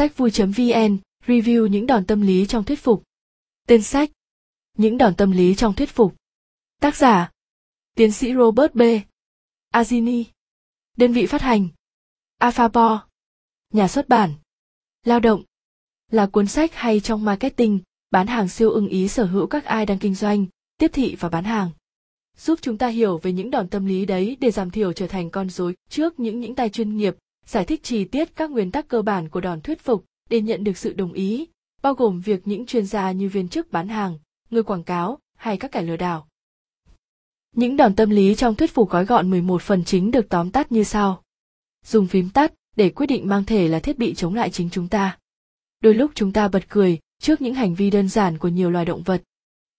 Sách vui.vn review những đòn tâm lý trong thuyết phục. Tên sách Những đòn tâm lý trong thuyết phục. Tác giả Tiến sĩ Robert B. Azini. Đơn vị phát hành Alphabo. Nhà xuất bản Lao động là cuốn sách hay trong marketing, bán hàng siêu ưng ý sở hữu các ai đang kinh doanh, tiếp thị và bán hàng. Giúp chúng ta hiểu về những đòn tâm lý đấy để giảm thiểu trở thành con rối trước những những tay chuyên nghiệp, giải thích chi tiết các nguyên tắc cơ bản của đòn thuyết phục để nhận được sự đồng ý, bao gồm việc những chuyên gia như viên chức bán hàng, người quảng cáo hay các kẻ lừa đảo. Những đòn tâm lý trong thuyết phục gói gọn 11 phần chính được tóm tắt như sau. Dùng phím tắt để quyết định mang thể là thiết bị chống lại chính chúng ta. Đôi lúc chúng ta bật cười trước những hành vi đơn giản của nhiều loài động vật.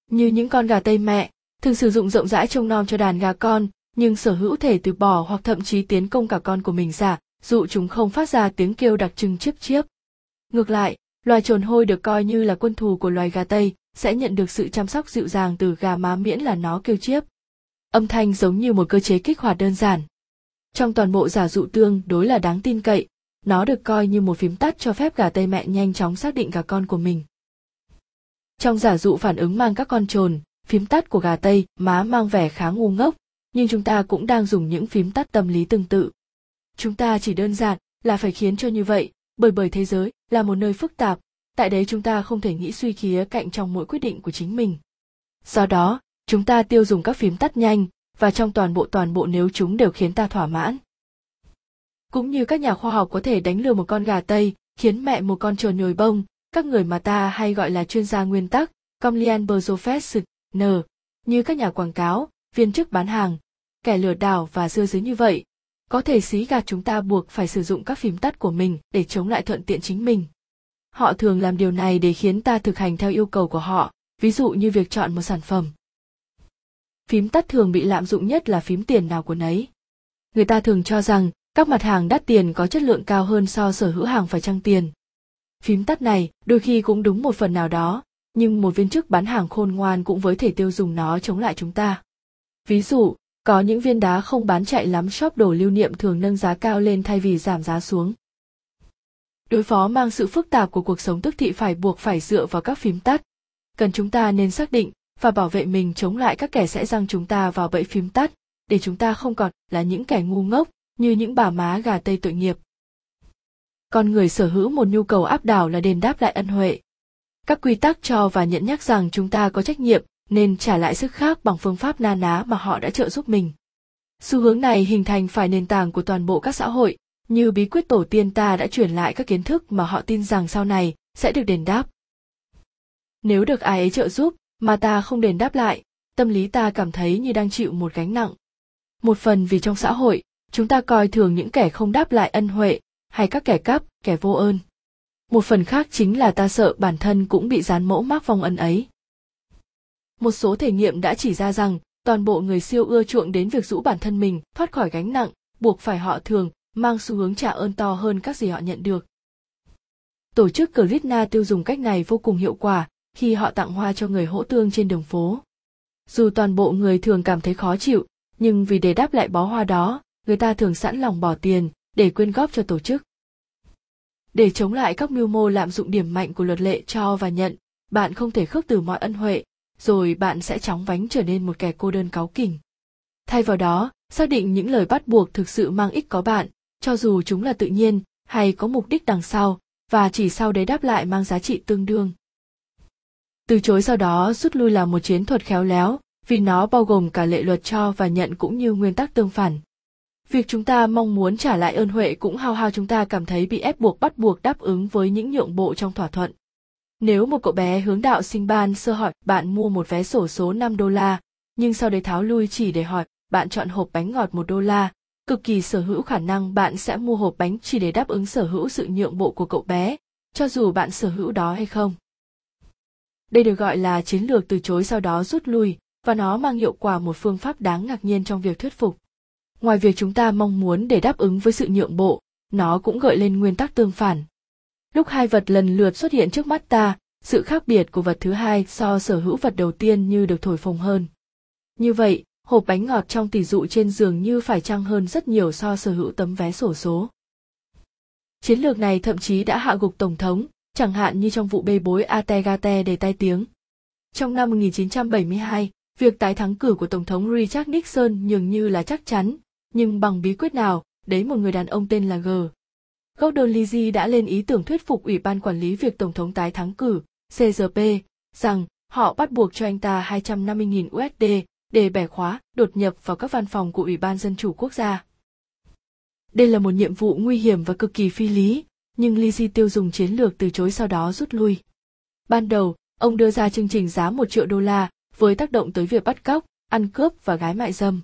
Như những con gà tây mẹ, thường sử dụng rộng rãi trông nom cho đàn gà con, nhưng sở hữu thể từ bỏ hoặc thậm chí tiến công cả con của mình giả, dụ chúng không phát ra tiếng kêu đặc trưng chiếp chiếp. Ngược lại, loài trồn hôi được coi như là quân thù của loài gà Tây, sẽ nhận được sự chăm sóc dịu dàng từ gà má miễn là nó kêu chiếp. Âm thanh giống như một cơ chế kích hoạt đơn giản. Trong toàn bộ giả dụ tương đối là đáng tin cậy, nó được coi như một phím tắt cho phép gà Tây mẹ nhanh chóng xác định gà con của mình. Trong giả dụ phản ứng mang các con trồn, phím tắt của gà Tây má mang vẻ khá ngu ngốc, nhưng chúng ta cũng đang dùng những phím tắt tâm lý tương tự. Chúng ta chỉ đơn giản là phải khiến cho như vậy, bởi bởi thế giới là một nơi phức tạp, tại đấy chúng ta không thể nghĩ suy khía cạnh trong mỗi quyết định của chính mình. Do đó, chúng ta tiêu dùng các phím tắt nhanh và trong toàn bộ toàn bộ nếu chúng đều khiến ta thỏa mãn. Cũng như các nhà khoa học có thể đánh lừa một con gà Tây, khiến mẹ một con trồn nhồi bông, các người mà ta hay gọi là chuyên gia nguyên tắc, Comlian Berzofest, N, như các nhà quảng cáo, viên chức bán hàng, kẻ lừa đảo và dưa dưới như vậy, có thể xí gạt chúng ta buộc phải sử dụng các phím tắt của mình để chống lại thuận tiện chính mình. Họ thường làm điều này để khiến ta thực hành theo yêu cầu của họ, ví dụ như việc chọn một sản phẩm. Phím tắt thường bị lạm dụng nhất là phím tiền nào của nấy. Người ta thường cho rằng các mặt hàng đắt tiền có chất lượng cao hơn so sở hữu hàng phải trăng tiền. Phím tắt này đôi khi cũng đúng một phần nào đó, nhưng một viên chức bán hàng khôn ngoan cũng với thể tiêu dùng nó chống lại chúng ta. Ví dụ, có những viên đá không bán chạy lắm shop đồ lưu niệm thường nâng giá cao lên thay vì giảm giá xuống. Đối phó mang sự phức tạp của cuộc sống tức thị phải buộc phải dựa vào các phím tắt. Cần chúng ta nên xác định và bảo vệ mình chống lại các kẻ sẽ răng chúng ta vào bẫy phím tắt, để chúng ta không còn là những kẻ ngu ngốc như những bà má gà tây tội nghiệp. Con người sở hữu một nhu cầu áp đảo là đền đáp lại ân huệ. Các quy tắc cho và nhận nhắc rằng chúng ta có trách nhiệm nên trả lại sức khác bằng phương pháp na ná mà họ đã trợ giúp mình. Xu hướng này hình thành phải nền tảng của toàn bộ các xã hội, như bí quyết tổ tiên ta đã truyền lại các kiến thức mà họ tin rằng sau này sẽ được đền đáp. Nếu được ai ấy trợ giúp mà ta không đền đáp lại, tâm lý ta cảm thấy như đang chịu một gánh nặng. Một phần vì trong xã hội, chúng ta coi thường những kẻ không đáp lại ân huệ, hay các kẻ cắp, kẻ vô ơn. Một phần khác chính là ta sợ bản thân cũng bị dán mẫu mác vong ân ấy một số thể nghiệm đã chỉ ra rằng, toàn bộ người siêu ưa chuộng đến việc rũ bản thân mình, thoát khỏi gánh nặng, buộc phải họ thường, mang xu hướng trả ơn to hơn các gì họ nhận được. Tổ chức krishna tiêu dùng cách này vô cùng hiệu quả, khi họ tặng hoa cho người hỗ tương trên đường phố. Dù toàn bộ người thường cảm thấy khó chịu, nhưng vì để đáp lại bó hoa đó, người ta thường sẵn lòng bỏ tiền, để quyên góp cho tổ chức. Để chống lại các mưu mô lạm dụng điểm mạnh của luật lệ cho và nhận, bạn không thể khước từ mọi ân huệ rồi bạn sẽ chóng vánh trở nên một kẻ cô đơn cáu kỉnh. Thay vào đó, xác định những lời bắt buộc thực sự mang ích có bạn, cho dù chúng là tự nhiên hay có mục đích đằng sau, và chỉ sau đấy đáp lại mang giá trị tương đương. Từ chối sau đó rút lui là một chiến thuật khéo léo, vì nó bao gồm cả lệ luật cho và nhận cũng như nguyên tắc tương phản. Việc chúng ta mong muốn trả lại ơn huệ cũng hao hao chúng ta cảm thấy bị ép buộc bắt buộc đáp ứng với những nhượng bộ trong thỏa thuận. Nếu một cậu bé hướng đạo sinh ban sơ hỏi bạn mua một vé sổ số 5 đô la, nhưng sau đấy tháo lui chỉ để hỏi bạn chọn hộp bánh ngọt một đô la, cực kỳ sở hữu khả năng bạn sẽ mua hộp bánh chỉ để đáp ứng sở hữu sự nhượng bộ của cậu bé, cho dù bạn sở hữu đó hay không. Đây được gọi là chiến lược từ chối sau đó rút lui, và nó mang hiệu quả một phương pháp đáng ngạc nhiên trong việc thuyết phục. Ngoài việc chúng ta mong muốn để đáp ứng với sự nhượng bộ, nó cũng gợi lên nguyên tắc tương phản lúc hai vật lần lượt xuất hiện trước mắt ta sự khác biệt của vật thứ hai so sở hữu vật đầu tiên như được thổi phồng hơn như vậy hộp bánh ngọt trong tỷ dụ trên giường như phải trăng hơn rất nhiều so sở hữu tấm vé sổ số Chiến lược này thậm chí đã hạ gục Tổng thống, chẳng hạn như trong vụ bê bối Ategate để tai tiếng. Trong năm 1972, việc tái thắng cử của Tổng thống Richard Nixon dường như là chắc chắn, nhưng bằng bí quyết nào, đấy một người đàn ông tên là G. Gordon Lizzy đã lên ý tưởng thuyết phục Ủy ban quản lý việc Tổng thống tái thắng cử, CGP, rằng họ bắt buộc cho anh ta 250.000 USD để bẻ khóa, đột nhập vào các văn phòng của Ủy ban Dân chủ Quốc gia. Đây là một nhiệm vụ nguy hiểm và cực kỳ phi lý, nhưng Lizzy tiêu dùng chiến lược từ chối sau đó rút lui. Ban đầu, ông đưa ra chương trình giá một triệu đô la, với tác động tới việc bắt cóc, ăn cướp và gái mại dâm.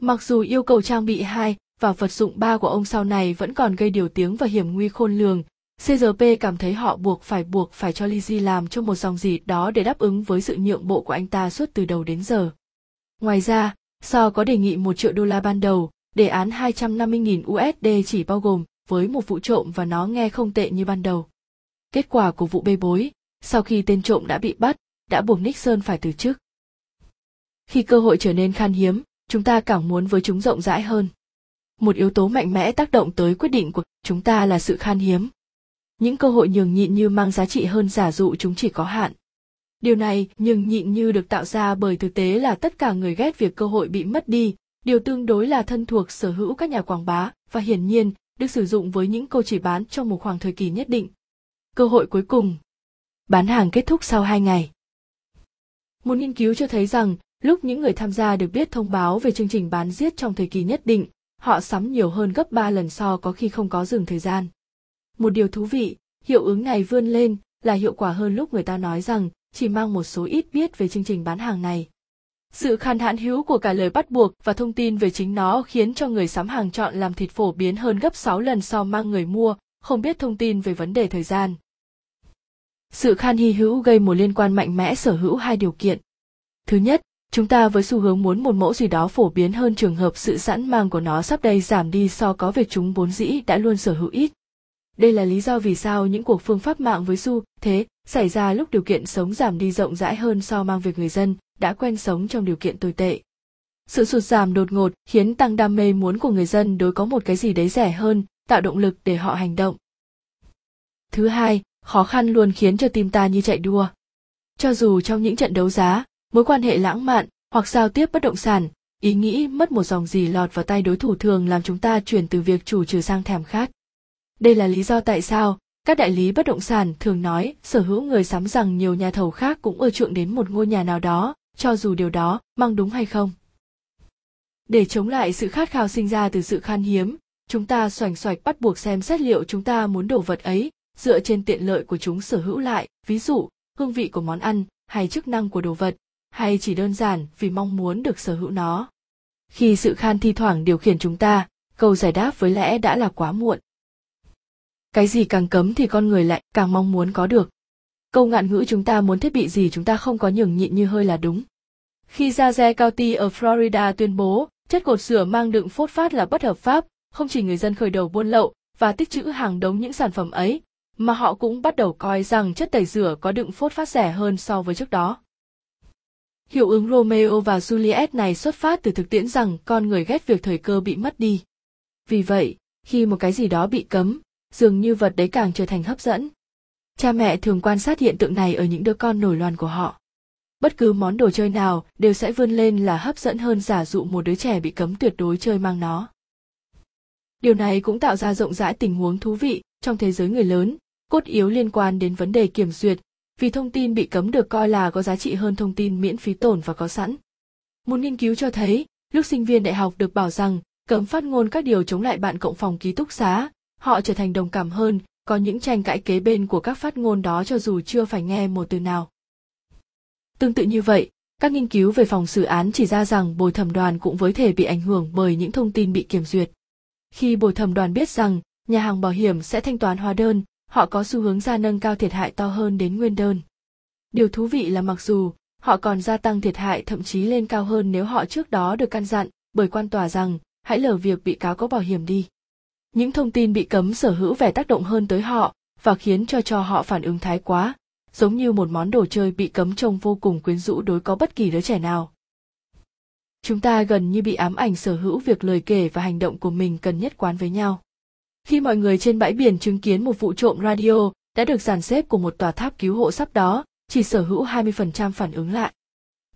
Mặc dù yêu cầu trang bị hai và vật dụng ba của ông sau này vẫn còn gây điều tiếng và hiểm nguy khôn lường, CGP cảm thấy họ buộc phải buộc phải cho Lizzy làm cho một dòng gì đó để đáp ứng với sự nhượng bộ của anh ta suốt từ đầu đến giờ. Ngoài ra, So có đề nghị một triệu đô la ban đầu, đề án 250.000 USD chỉ bao gồm với một vụ trộm và nó nghe không tệ như ban đầu. Kết quả của vụ bê bối, sau khi tên trộm đã bị bắt, đã buộc Nixon phải từ chức. Khi cơ hội trở nên khan hiếm, chúng ta càng muốn với chúng rộng rãi hơn. Một yếu tố mạnh mẽ tác động tới quyết định của chúng ta là sự khan hiếm. Những cơ hội nhường nhịn như mang giá trị hơn giả dụ chúng chỉ có hạn. Điều này nhường nhịn như được tạo ra bởi thực tế là tất cả người ghét việc cơ hội bị mất đi, điều tương đối là thân thuộc sở hữu các nhà quảng bá và hiển nhiên được sử dụng với những câu chỉ bán trong một khoảng thời kỳ nhất định. Cơ hội cuối cùng Bán hàng kết thúc sau 2 ngày. Một nghiên cứu cho thấy rằng, lúc những người tham gia được biết thông báo về chương trình bán giết trong thời kỳ nhất định, họ sắm nhiều hơn gấp 3 lần so có khi không có dừng thời gian. Một điều thú vị, hiệu ứng này vươn lên là hiệu quả hơn lúc người ta nói rằng chỉ mang một số ít biết về chương trình bán hàng này. Sự khan hạn hữu của cả lời bắt buộc và thông tin về chính nó khiến cho người sắm hàng chọn làm thịt phổ biến hơn gấp 6 lần so mang người mua, không biết thông tin về vấn đề thời gian. Sự khan hy hữu gây một liên quan mạnh mẽ sở hữu hai điều kiện. Thứ nhất, chúng ta với xu hướng muốn một mẫu gì đó phổ biến hơn trường hợp sự sẵn mang của nó sắp đây giảm đi so có việc chúng vốn dĩ đã luôn sở hữu ít. Đây là lý do vì sao những cuộc phương pháp mạng với xu thế xảy ra lúc điều kiện sống giảm đi rộng rãi hơn so mang việc người dân đã quen sống trong điều kiện tồi tệ. Sự sụt giảm đột ngột khiến tăng đam mê muốn của người dân đối có một cái gì đấy rẻ hơn, tạo động lực để họ hành động. Thứ hai, khó khăn luôn khiến cho tim ta như chạy đua. Cho dù trong những trận đấu giá, mối quan hệ lãng mạn hoặc giao tiếp bất động sản, ý nghĩ mất một dòng gì lọt vào tay đối thủ thường làm chúng ta chuyển từ việc chủ trừ sang thèm khát. Đây là lý do tại sao các đại lý bất động sản thường nói sở hữu người sắm rằng nhiều nhà thầu khác cũng ưa chuộng đến một ngôi nhà nào đó, cho dù điều đó mang đúng hay không. Để chống lại sự khát khao sinh ra từ sự khan hiếm, chúng ta xoành xoạch bắt buộc xem xét liệu chúng ta muốn đồ vật ấy dựa trên tiện lợi của chúng sở hữu lại, ví dụ, hương vị của món ăn hay chức năng của đồ vật, hay chỉ đơn giản vì mong muốn được sở hữu nó. Khi sự khan thi thoảng điều khiển chúng ta, câu giải đáp với lẽ đã là quá muộn cái gì càng cấm thì con người lại càng mong muốn có được câu ngạn ngữ chúng ta muốn thiết bị gì chúng ta không có nhường nhịn như hơi là đúng khi Jaze County ở Florida tuyên bố chất cột sửa mang đựng phốt phát là bất hợp pháp, không chỉ người dân khởi đầu buôn lậu và tích trữ hàng đống những sản phẩm ấy, mà họ cũng bắt đầu coi rằng chất tẩy rửa có đựng phốt phát rẻ hơn so với trước đó. Hiệu ứng Romeo và Juliet này xuất phát từ thực tiễn rằng con người ghét việc thời cơ bị mất đi. Vì vậy, khi một cái gì đó bị cấm, dường như vật đấy càng trở thành hấp dẫn. Cha mẹ thường quan sát hiện tượng này ở những đứa con nổi loạn của họ. Bất cứ món đồ chơi nào đều sẽ vươn lên là hấp dẫn hơn giả dụ một đứa trẻ bị cấm tuyệt đối chơi mang nó. Điều này cũng tạo ra rộng rãi tình huống thú vị trong thế giới người lớn, cốt yếu liên quan đến vấn đề kiểm duyệt, vì thông tin bị cấm được coi là có giá trị hơn thông tin miễn phí tổn và có sẵn. Một nghiên cứu cho thấy, lúc sinh viên đại học được bảo rằng cấm phát ngôn các điều chống lại bạn cộng phòng ký túc xá, họ trở thành đồng cảm hơn có những tranh cãi kế bên của các phát ngôn đó cho dù chưa phải nghe một từ nào tương tự như vậy các nghiên cứu về phòng xử án chỉ ra rằng bồi thẩm đoàn cũng với thể bị ảnh hưởng bởi những thông tin bị kiểm duyệt khi bồi thẩm đoàn biết rằng nhà hàng bảo hiểm sẽ thanh toán hóa đơn họ có xu hướng ra nâng cao thiệt hại to hơn đến nguyên đơn. Điều thú vị là mặc dù, họ còn gia tăng thiệt hại thậm chí lên cao hơn nếu họ trước đó được căn dặn, bởi quan tòa rằng, hãy lờ việc bị cáo có bảo hiểm đi. Những thông tin bị cấm sở hữu vẻ tác động hơn tới họ, và khiến cho cho họ phản ứng thái quá, giống như một món đồ chơi bị cấm trông vô cùng quyến rũ đối có bất kỳ đứa trẻ nào. Chúng ta gần như bị ám ảnh sở hữu việc lời kể và hành động của mình cần nhất quán với nhau. Khi mọi người trên bãi biển chứng kiến một vụ trộm radio đã được dàn xếp của một tòa tháp cứu hộ sắp đó, chỉ sở hữu 20% phản ứng lại.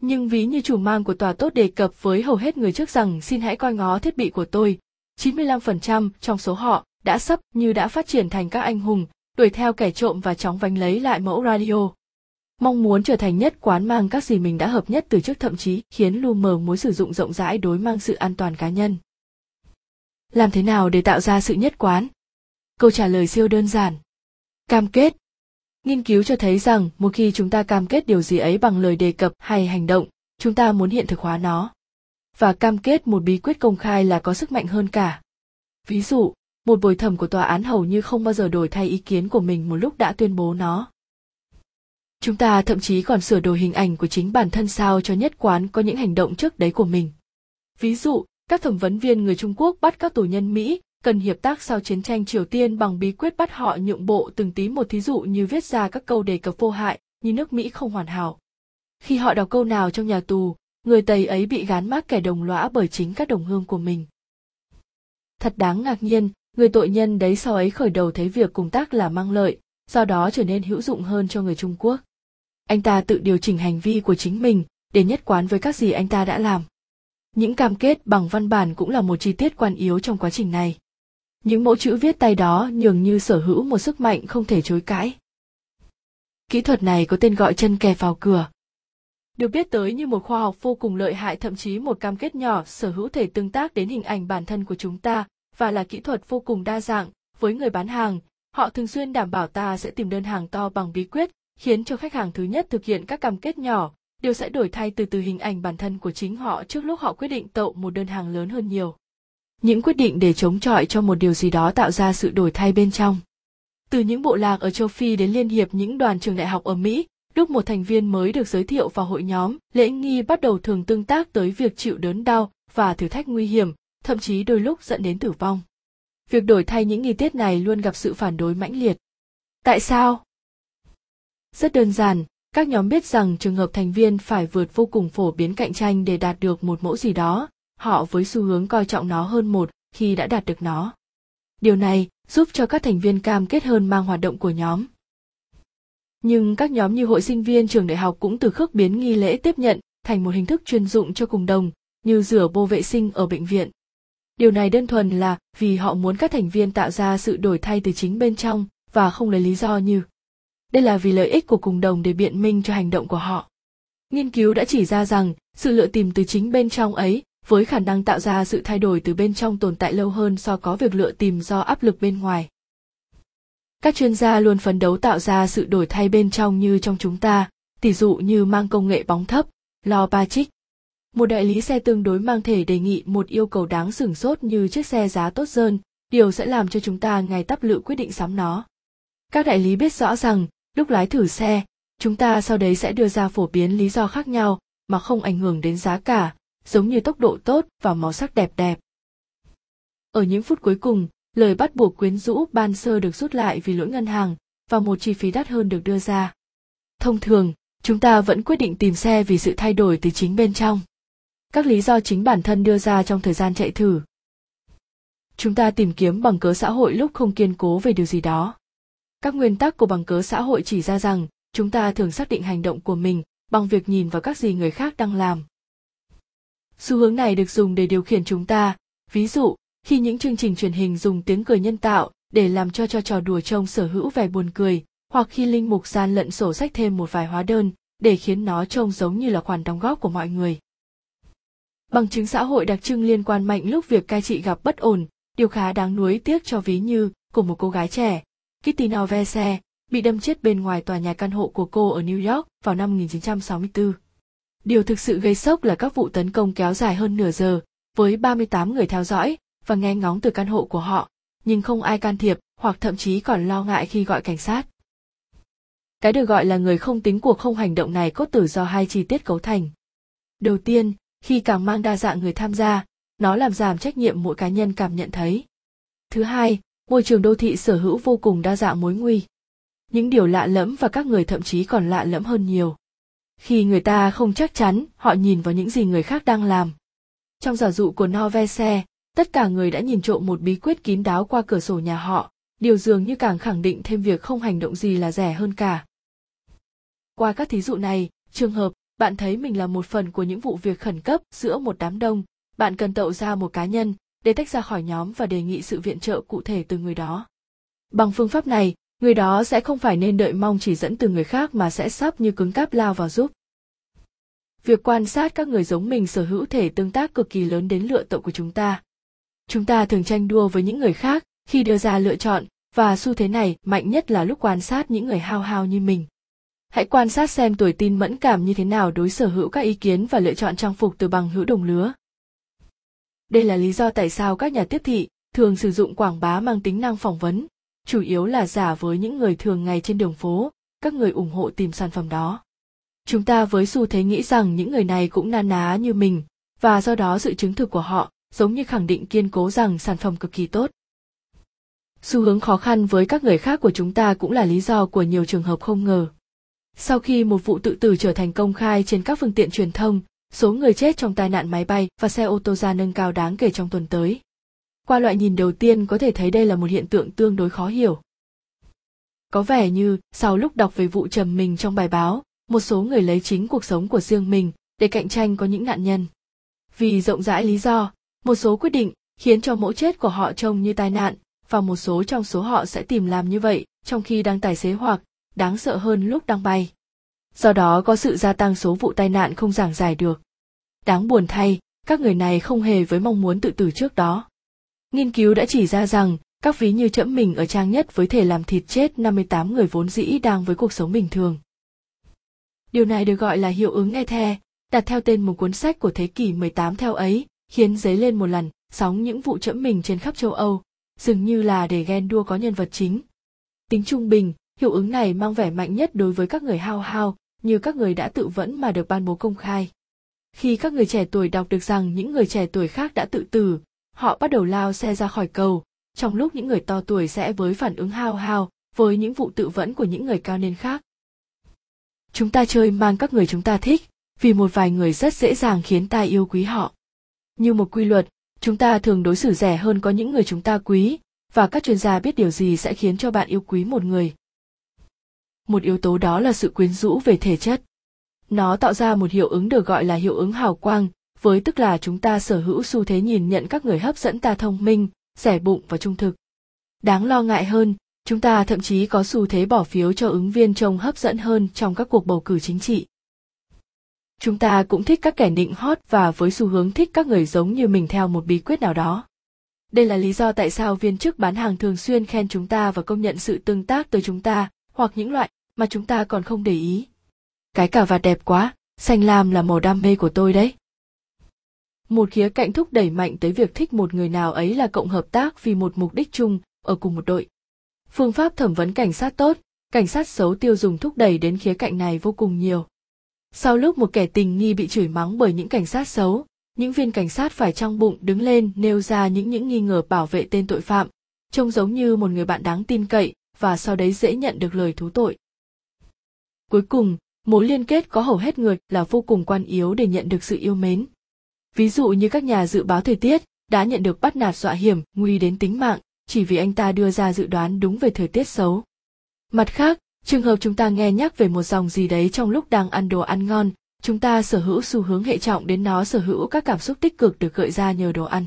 Nhưng ví như chủ mang của tòa tốt đề cập với hầu hết người trước rằng xin hãy coi ngó thiết bị của tôi, 95% trong số họ đã sắp như đã phát triển thành các anh hùng, đuổi theo kẻ trộm và chóng vánh lấy lại mẫu radio. Mong muốn trở thành nhất quán mang các gì mình đã hợp nhất từ trước thậm chí khiến lu mờ mối sử dụng rộng rãi đối mang sự an toàn cá nhân. Làm thế nào để tạo ra sự nhất quán? Câu trả lời siêu đơn giản. Cam kết. Nghiên cứu cho thấy rằng một khi chúng ta cam kết điều gì ấy bằng lời đề cập hay hành động, chúng ta muốn hiện thực hóa nó. Và cam kết một bí quyết công khai là có sức mạnh hơn cả. Ví dụ, một bồi thẩm của tòa án hầu như không bao giờ đổi thay ý kiến của mình một lúc đã tuyên bố nó. Chúng ta thậm chí còn sửa đổi hình ảnh của chính bản thân sao cho nhất quán có những hành động trước đấy của mình. Ví dụ, các thẩm vấn viên người Trung Quốc bắt các tù nhân Mỹ cần hiệp tác sau chiến tranh Triều Tiên bằng bí quyết bắt họ nhượng bộ từng tí một thí dụ như viết ra các câu đề cập vô hại, như nước Mỹ không hoàn hảo. Khi họ đọc câu nào trong nhà tù, người Tây ấy bị gán mác kẻ đồng lõa bởi chính các đồng hương của mình. Thật đáng ngạc nhiên, người tội nhân đấy sau ấy khởi đầu thấy việc cùng tác là mang lợi, do đó trở nên hữu dụng hơn cho người Trung Quốc. Anh ta tự điều chỉnh hành vi của chính mình để nhất quán với các gì anh ta đã làm. Những cam kết bằng văn bản cũng là một chi tiết quan yếu trong quá trình này. Những mẫu chữ viết tay đó nhường như sở hữu một sức mạnh không thể chối cãi. Kỹ thuật này có tên gọi chân kè vào cửa. Được biết tới như một khoa học vô cùng lợi hại, thậm chí một cam kết nhỏ, sở hữu thể tương tác đến hình ảnh bản thân của chúng ta và là kỹ thuật vô cùng đa dạng với người bán hàng, họ thường xuyên đảm bảo ta sẽ tìm đơn hàng to bằng bí quyết, khiến cho khách hàng thứ nhất thực hiện các cam kết nhỏ đều sẽ đổi thay từ từ hình ảnh bản thân của chính họ trước lúc họ quyết định tậu một đơn hàng lớn hơn nhiều. Những quyết định để chống chọi cho một điều gì đó tạo ra sự đổi thay bên trong. Từ những bộ lạc ở châu phi đến liên hiệp, những đoàn trường đại học ở mỹ, lúc một thành viên mới được giới thiệu vào hội nhóm, lễ nghi bắt đầu thường tương tác tới việc chịu đớn đau và thử thách nguy hiểm, thậm chí đôi lúc dẫn đến tử vong. Việc đổi thay những nghi tiết này luôn gặp sự phản đối mãnh liệt. Tại sao? Rất đơn giản các nhóm biết rằng trường hợp thành viên phải vượt vô cùng phổ biến cạnh tranh để đạt được một mẫu gì đó. Họ với xu hướng coi trọng nó hơn một khi đã đạt được nó. Điều này giúp cho các thành viên cam kết hơn mang hoạt động của nhóm. Nhưng các nhóm như hội sinh viên trường đại học cũng từ khước biến nghi lễ tiếp nhận thành một hình thức chuyên dụng cho cùng đồng, như rửa bô vệ sinh ở bệnh viện. Điều này đơn thuần là vì họ muốn các thành viên tạo ra sự đổi thay từ chính bên trong và không lấy lý do như đây là vì lợi ích của cùng đồng để biện minh cho hành động của họ. Nghiên cứu đã chỉ ra rằng sự lựa tìm từ chính bên trong ấy với khả năng tạo ra sự thay đổi từ bên trong tồn tại lâu hơn so có việc lựa tìm do áp lực bên ngoài. Các chuyên gia luôn phấn đấu tạo ra sự đổi thay bên trong như trong chúng ta tỷ dụ như mang công nghệ bóng thấp lo ba trích một đại lý xe tương đối mang thể đề nghị một yêu cầu đáng sửng sốt như chiếc xe giá tốt hơn, điều sẽ làm cho chúng ta ngày tắp lự quyết định sắm nó. Các đại lý biết rõ rằng, lúc lái thử xe, chúng ta sau đấy sẽ đưa ra phổ biến lý do khác nhau mà không ảnh hưởng đến giá cả, giống như tốc độ tốt và màu sắc đẹp đẹp. Ở những phút cuối cùng, lời bắt buộc quyến rũ ban sơ được rút lại vì lỗi ngân hàng và một chi phí đắt hơn được đưa ra. Thông thường, chúng ta vẫn quyết định tìm xe vì sự thay đổi từ chính bên trong các lý do chính bản thân đưa ra trong thời gian chạy thử chúng ta tìm kiếm bằng cớ xã hội lúc không kiên cố về điều gì đó các nguyên tắc của bằng cớ xã hội chỉ ra rằng, chúng ta thường xác định hành động của mình bằng việc nhìn vào các gì người khác đang làm. Xu hướng này được dùng để điều khiển chúng ta. Ví dụ, khi những chương trình truyền hình dùng tiếng cười nhân tạo để làm cho cho trò đùa trông sở hữu vẻ buồn cười, hoặc khi linh mục gian lận sổ sách thêm một vài hóa đơn để khiến nó trông giống như là khoản đóng góp của mọi người. Bằng chứng xã hội đặc trưng liên quan mạnh lúc việc cai trị gặp bất ổn, điều khá đáng nuối tiếc cho ví như của một cô gái trẻ. Kitty Novese bị đâm chết bên ngoài tòa nhà căn hộ của cô ở New York vào năm 1964. Điều thực sự gây sốc là các vụ tấn công kéo dài hơn nửa giờ, với 38 người theo dõi và nghe ngóng từ căn hộ của họ, nhưng không ai can thiệp hoặc thậm chí còn lo ngại khi gọi cảnh sát. Cái được gọi là người không tính cuộc không hành động này cốt tử do hai chi tiết cấu thành. Đầu tiên, khi càng mang đa dạng người tham gia nó làm giảm trách nhiệm mỗi cá nhân cảm nhận thấy thứ hai môi trường đô thị sở hữu vô cùng đa dạng mối nguy. Những điều lạ lẫm và các người thậm chí còn lạ lẫm hơn nhiều. Khi người ta không chắc chắn, họ nhìn vào những gì người khác đang làm. Trong giả dụ của novese tất cả người đã nhìn trộm một bí quyết kín đáo qua cửa sổ nhà họ, điều dường như càng khẳng định thêm việc không hành động gì là rẻ hơn cả. Qua các thí dụ này, trường hợp, bạn thấy mình là một phần của những vụ việc khẩn cấp giữa một đám đông, bạn cần tạo ra một cá nhân để tách ra khỏi nhóm và đề nghị sự viện trợ cụ thể từ người đó. Bằng phương pháp này, người đó sẽ không phải nên đợi mong chỉ dẫn từ người khác mà sẽ sắp như cứng cáp lao vào giúp. Việc quan sát các người giống mình sở hữu thể tương tác cực kỳ lớn đến lựa tội của chúng ta. Chúng ta thường tranh đua với những người khác khi đưa ra lựa chọn, và xu thế này mạnh nhất là lúc quan sát những người hao hao như mình. Hãy quan sát xem tuổi tin mẫn cảm như thế nào đối sở hữu các ý kiến và lựa chọn trang phục từ bằng hữu đồng lứa đây là lý do tại sao các nhà tiếp thị thường sử dụng quảng bá mang tính năng phỏng vấn, chủ yếu là giả với những người thường ngày trên đường phố, các người ủng hộ tìm sản phẩm đó. Chúng ta với xu thế nghĩ rằng những người này cũng na ná như mình, và do đó sự chứng thực của họ giống như khẳng định kiên cố rằng sản phẩm cực kỳ tốt. Xu hướng khó khăn với các người khác của chúng ta cũng là lý do của nhiều trường hợp không ngờ. Sau khi một vụ tự tử trở thành công khai trên các phương tiện truyền thông số người chết trong tai nạn máy bay và xe ô tô ra nâng cao đáng kể trong tuần tới. Qua loại nhìn đầu tiên có thể thấy đây là một hiện tượng tương đối khó hiểu. Có vẻ như, sau lúc đọc về vụ trầm mình trong bài báo, một số người lấy chính cuộc sống của riêng mình để cạnh tranh có những nạn nhân. Vì rộng rãi lý do, một số quyết định khiến cho mẫu chết của họ trông như tai nạn và một số trong số họ sẽ tìm làm như vậy trong khi đang tài xế hoặc đáng sợ hơn lúc đang bay. Do đó có sự gia tăng số vụ tai nạn không giảng giải được đáng buồn thay các người này không hề với mong muốn tự tử trước đó nghiên cứu đã chỉ ra rằng các ví như chẫm mình ở trang nhất với thể làm thịt chết 58 người vốn dĩ đang với cuộc sống bình thường. Điều này được gọi là hiệu ứng Ethe, đặt theo tên một cuốn sách của thế kỷ 18 theo ấy, khiến dấy lên một lần sóng những vụ chẫm mình trên khắp châu Âu, dường như là để ghen đua có nhân vật chính. Tính trung bình, hiệu ứng này mang vẻ mạnh nhất đối với các người hao hao, như các người đã tự vẫn mà được ban bố công khai. Khi các người trẻ tuổi đọc được rằng những người trẻ tuổi khác đã tự tử, họ bắt đầu lao xe ra khỏi cầu, trong lúc những người to tuổi sẽ với phản ứng hao hao với những vụ tự vẫn của những người cao niên khác. Chúng ta chơi mang các người chúng ta thích, vì một vài người rất dễ dàng khiến ta yêu quý họ. Như một quy luật, chúng ta thường đối xử rẻ hơn có những người chúng ta quý, và các chuyên gia biết điều gì sẽ khiến cho bạn yêu quý một người. Một yếu tố đó là sự quyến rũ về thể chất. Nó tạo ra một hiệu ứng được gọi là hiệu ứng hào quang, với tức là chúng ta sở hữu xu thế nhìn nhận các người hấp dẫn ta thông minh, rẻ bụng và trung thực. Đáng lo ngại hơn, chúng ta thậm chí có xu thế bỏ phiếu cho ứng viên trông hấp dẫn hơn trong các cuộc bầu cử chính trị. Chúng ta cũng thích các kẻ nịnh hót và với xu hướng thích các người giống như mình theo một bí quyết nào đó. Đây là lý do tại sao viên chức bán hàng thường xuyên khen chúng ta và công nhận sự tương tác tới chúng ta, hoặc những loại mà chúng ta còn không để ý. Cái cà vạt đẹp quá, xanh lam là màu đam mê của tôi đấy. Một khía cạnh thúc đẩy mạnh tới việc thích một người nào ấy là cộng hợp tác vì một mục đích chung ở cùng một đội. Phương pháp thẩm vấn cảnh sát tốt cảnh sát xấu tiêu dùng thúc đẩy đến khía cạnh này vô cùng nhiều. Sau lúc một kẻ tình nghi bị chửi mắng bởi những cảnh sát xấu những viên cảnh sát phải trong bụng đứng lên nêu ra những những nghi ngờ bảo vệ tên tội phạm trông giống như một người bạn đáng tin cậy và sau đấy dễ nhận được lời thú tội. Cuối cùng mối liên kết có hầu hết người là vô cùng quan yếu để nhận được sự yêu mến. Ví dụ như các nhà dự báo thời tiết đã nhận được bắt nạt dọa hiểm, nguy đến tính mạng, chỉ vì anh ta đưa ra dự đoán đúng về thời tiết xấu. Mặt khác, trường hợp chúng ta nghe nhắc về một dòng gì đấy trong lúc đang ăn đồ ăn ngon, chúng ta sở hữu xu hướng hệ trọng đến nó sở hữu các cảm xúc tích cực được gợi ra nhờ đồ ăn.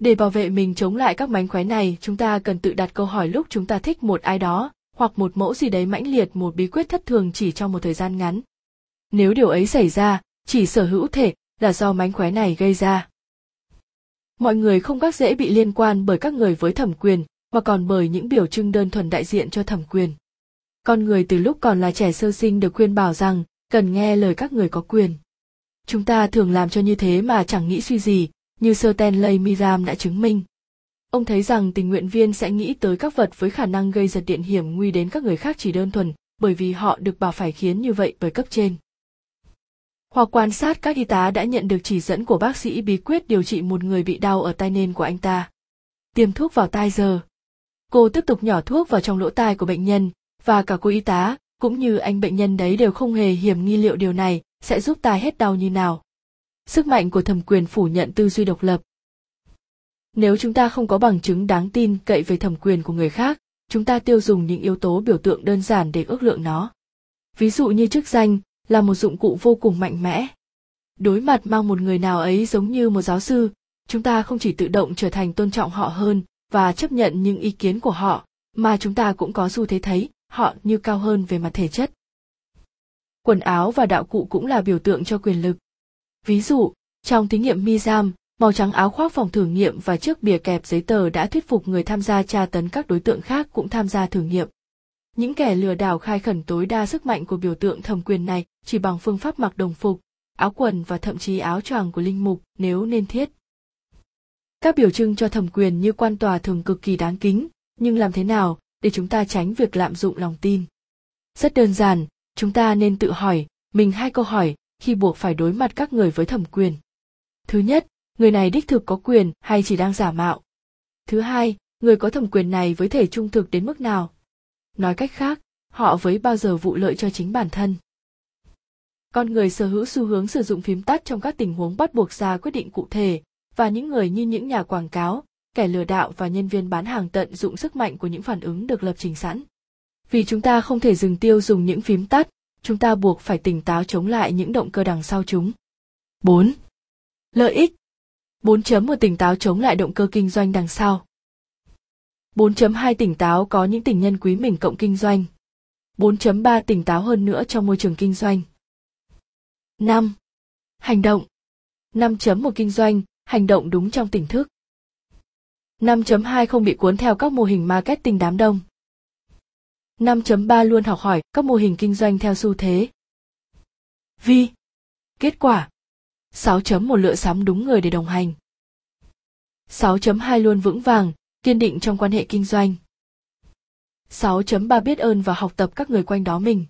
Để bảo vệ mình chống lại các mánh khóe này, chúng ta cần tự đặt câu hỏi lúc chúng ta thích một ai đó hoặc một mẫu gì đấy mãnh liệt một bí quyết thất thường chỉ trong một thời gian ngắn nếu điều ấy xảy ra chỉ sở hữu thể là do mánh khóe này gây ra. Mọi người không các dễ bị liên quan bởi các người với thẩm quyền, mà còn bởi những biểu trưng đơn thuần đại diện cho thẩm quyền. Con người từ lúc còn là trẻ sơ sinh được khuyên bảo rằng cần nghe lời các người có quyền. Chúng ta thường làm cho như thế mà chẳng nghĩ suy gì, như sơ ten Tenley Miram đã chứng minh. Ông thấy rằng tình nguyện viên sẽ nghĩ tới các vật với khả năng gây giật điện hiểm nguy đến các người khác chỉ đơn thuần, bởi vì họ được bảo phải khiến như vậy bởi cấp trên hoặc quan sát các y tá đã nhận được chỉ dẫn của bác sĩ bí quyết điều trị một người bị đau ở tai nên của anh ta. Tiêm thuốc vào tai giờ. Cô tiếp tục nhỏ thuốc vào trong lỗ tai của bệnh nhân, và cả cô y tá, cũng như anh bệnh nhân đấy đều không hề hiểm nghi liệu điều này sẽ giúp tai hết đau như nào. Sức mạnh của thẩm quyền phủ nhận tư duy độc lập. Nếu chúng ta không có bằng chứng đáng tin cậy về thẩm quyền của người khác, chúng ta tiêu dùng những yếu tố biểu tượng đơn giản để ước lượng nó. Ví dụ như chức danh là một dụng cụ vô cùng mạnh mẽ. Đối mặt mang một người nào ấy giống như một giáo sư, chúng ta không chỉ tự động trở thành tôn trọng họ hơn và chấp nhận những ý kiến của họ, mà chúng ta cũng có xu thế thấy họ như cao hơn về mặt thể chất. Quần áo và đạo cụ cũng là biểu tượng cho quyền lực. Ví dụ, trong thí nghiệm Mizam, màu trắng áo khoác phòng thử nghiệm và chiếc bìa kẹp giấy tờ đã thuyết phục người tham gia tra tấn các đối tượng khác cũng tham gia thử nghiệm. Những kẻ lừa đảo khai khẩn tối đa sức mạnh của biểu tượng thẩm quyền này chỉ bằng phương pháp mặc đồng phục, áo quần và thậm chí áo choàng của linh mục nếu nên thiết. Các biểu trưng cho thẩm quyền như quan tòa thường cực kỳ đáng kính, nhưng làm thế nào để chúng ta tránh việc lạm dụng lòng tin? Rất đơn giản, chúng ta nên tự hỏi mình hai câu hỏi khi buộc phải đối mặt các người với thẩm quyền. Thứ nhất, người này đích thực có quyền hay chỉ đang giả mạo? Thứ hai, người có thẩm quyền này với thể trung thực đến mức nào? Nói cách khác, họ với bao giờ vụ lợi cho chính bản thân. Con người sở hữu xu hướng sử dụng phím tắt trong các tình huống bắt buộc ra quyết định cụ thể, và những người như những nhà quảng cáo, kẻ lừa đảo và nhân viên bán hàng tận dụng sức mạnh của những phản ứng được lập trình sẵn. Vì chúng ta không thể dừng tiêu dùng những phím tắt, chúng ta buộc phải tỉnh táo chống lại những động cơ đằng sau chúng. 4. Lợi ích 4.1 tỉnh táo chống lại động cơ kinh doanh đằng sau. 4.2 tỉnh táo có những tình nhân quý mình cộng kinh doanh. 4.3 tỉnh táo hơn nữa trong môi trường kinh doanh. 5. Hành động 5.1 kinh doanh, hành động đúng trong tỉnh thức. 5.2 không bị cuốn theo các mô hình marketing đám đông. 5.3 luôn học hỏi các mô hình kinh doanh theo xu thế. Vi. Kết quả. 6.1 lựa sắm đúng người để đồng hành. 6.2 luôn vững vàng, kiên định trong quan hệ kinh doanh. 6.3 biết ơn và học tập các người quanh đó mình.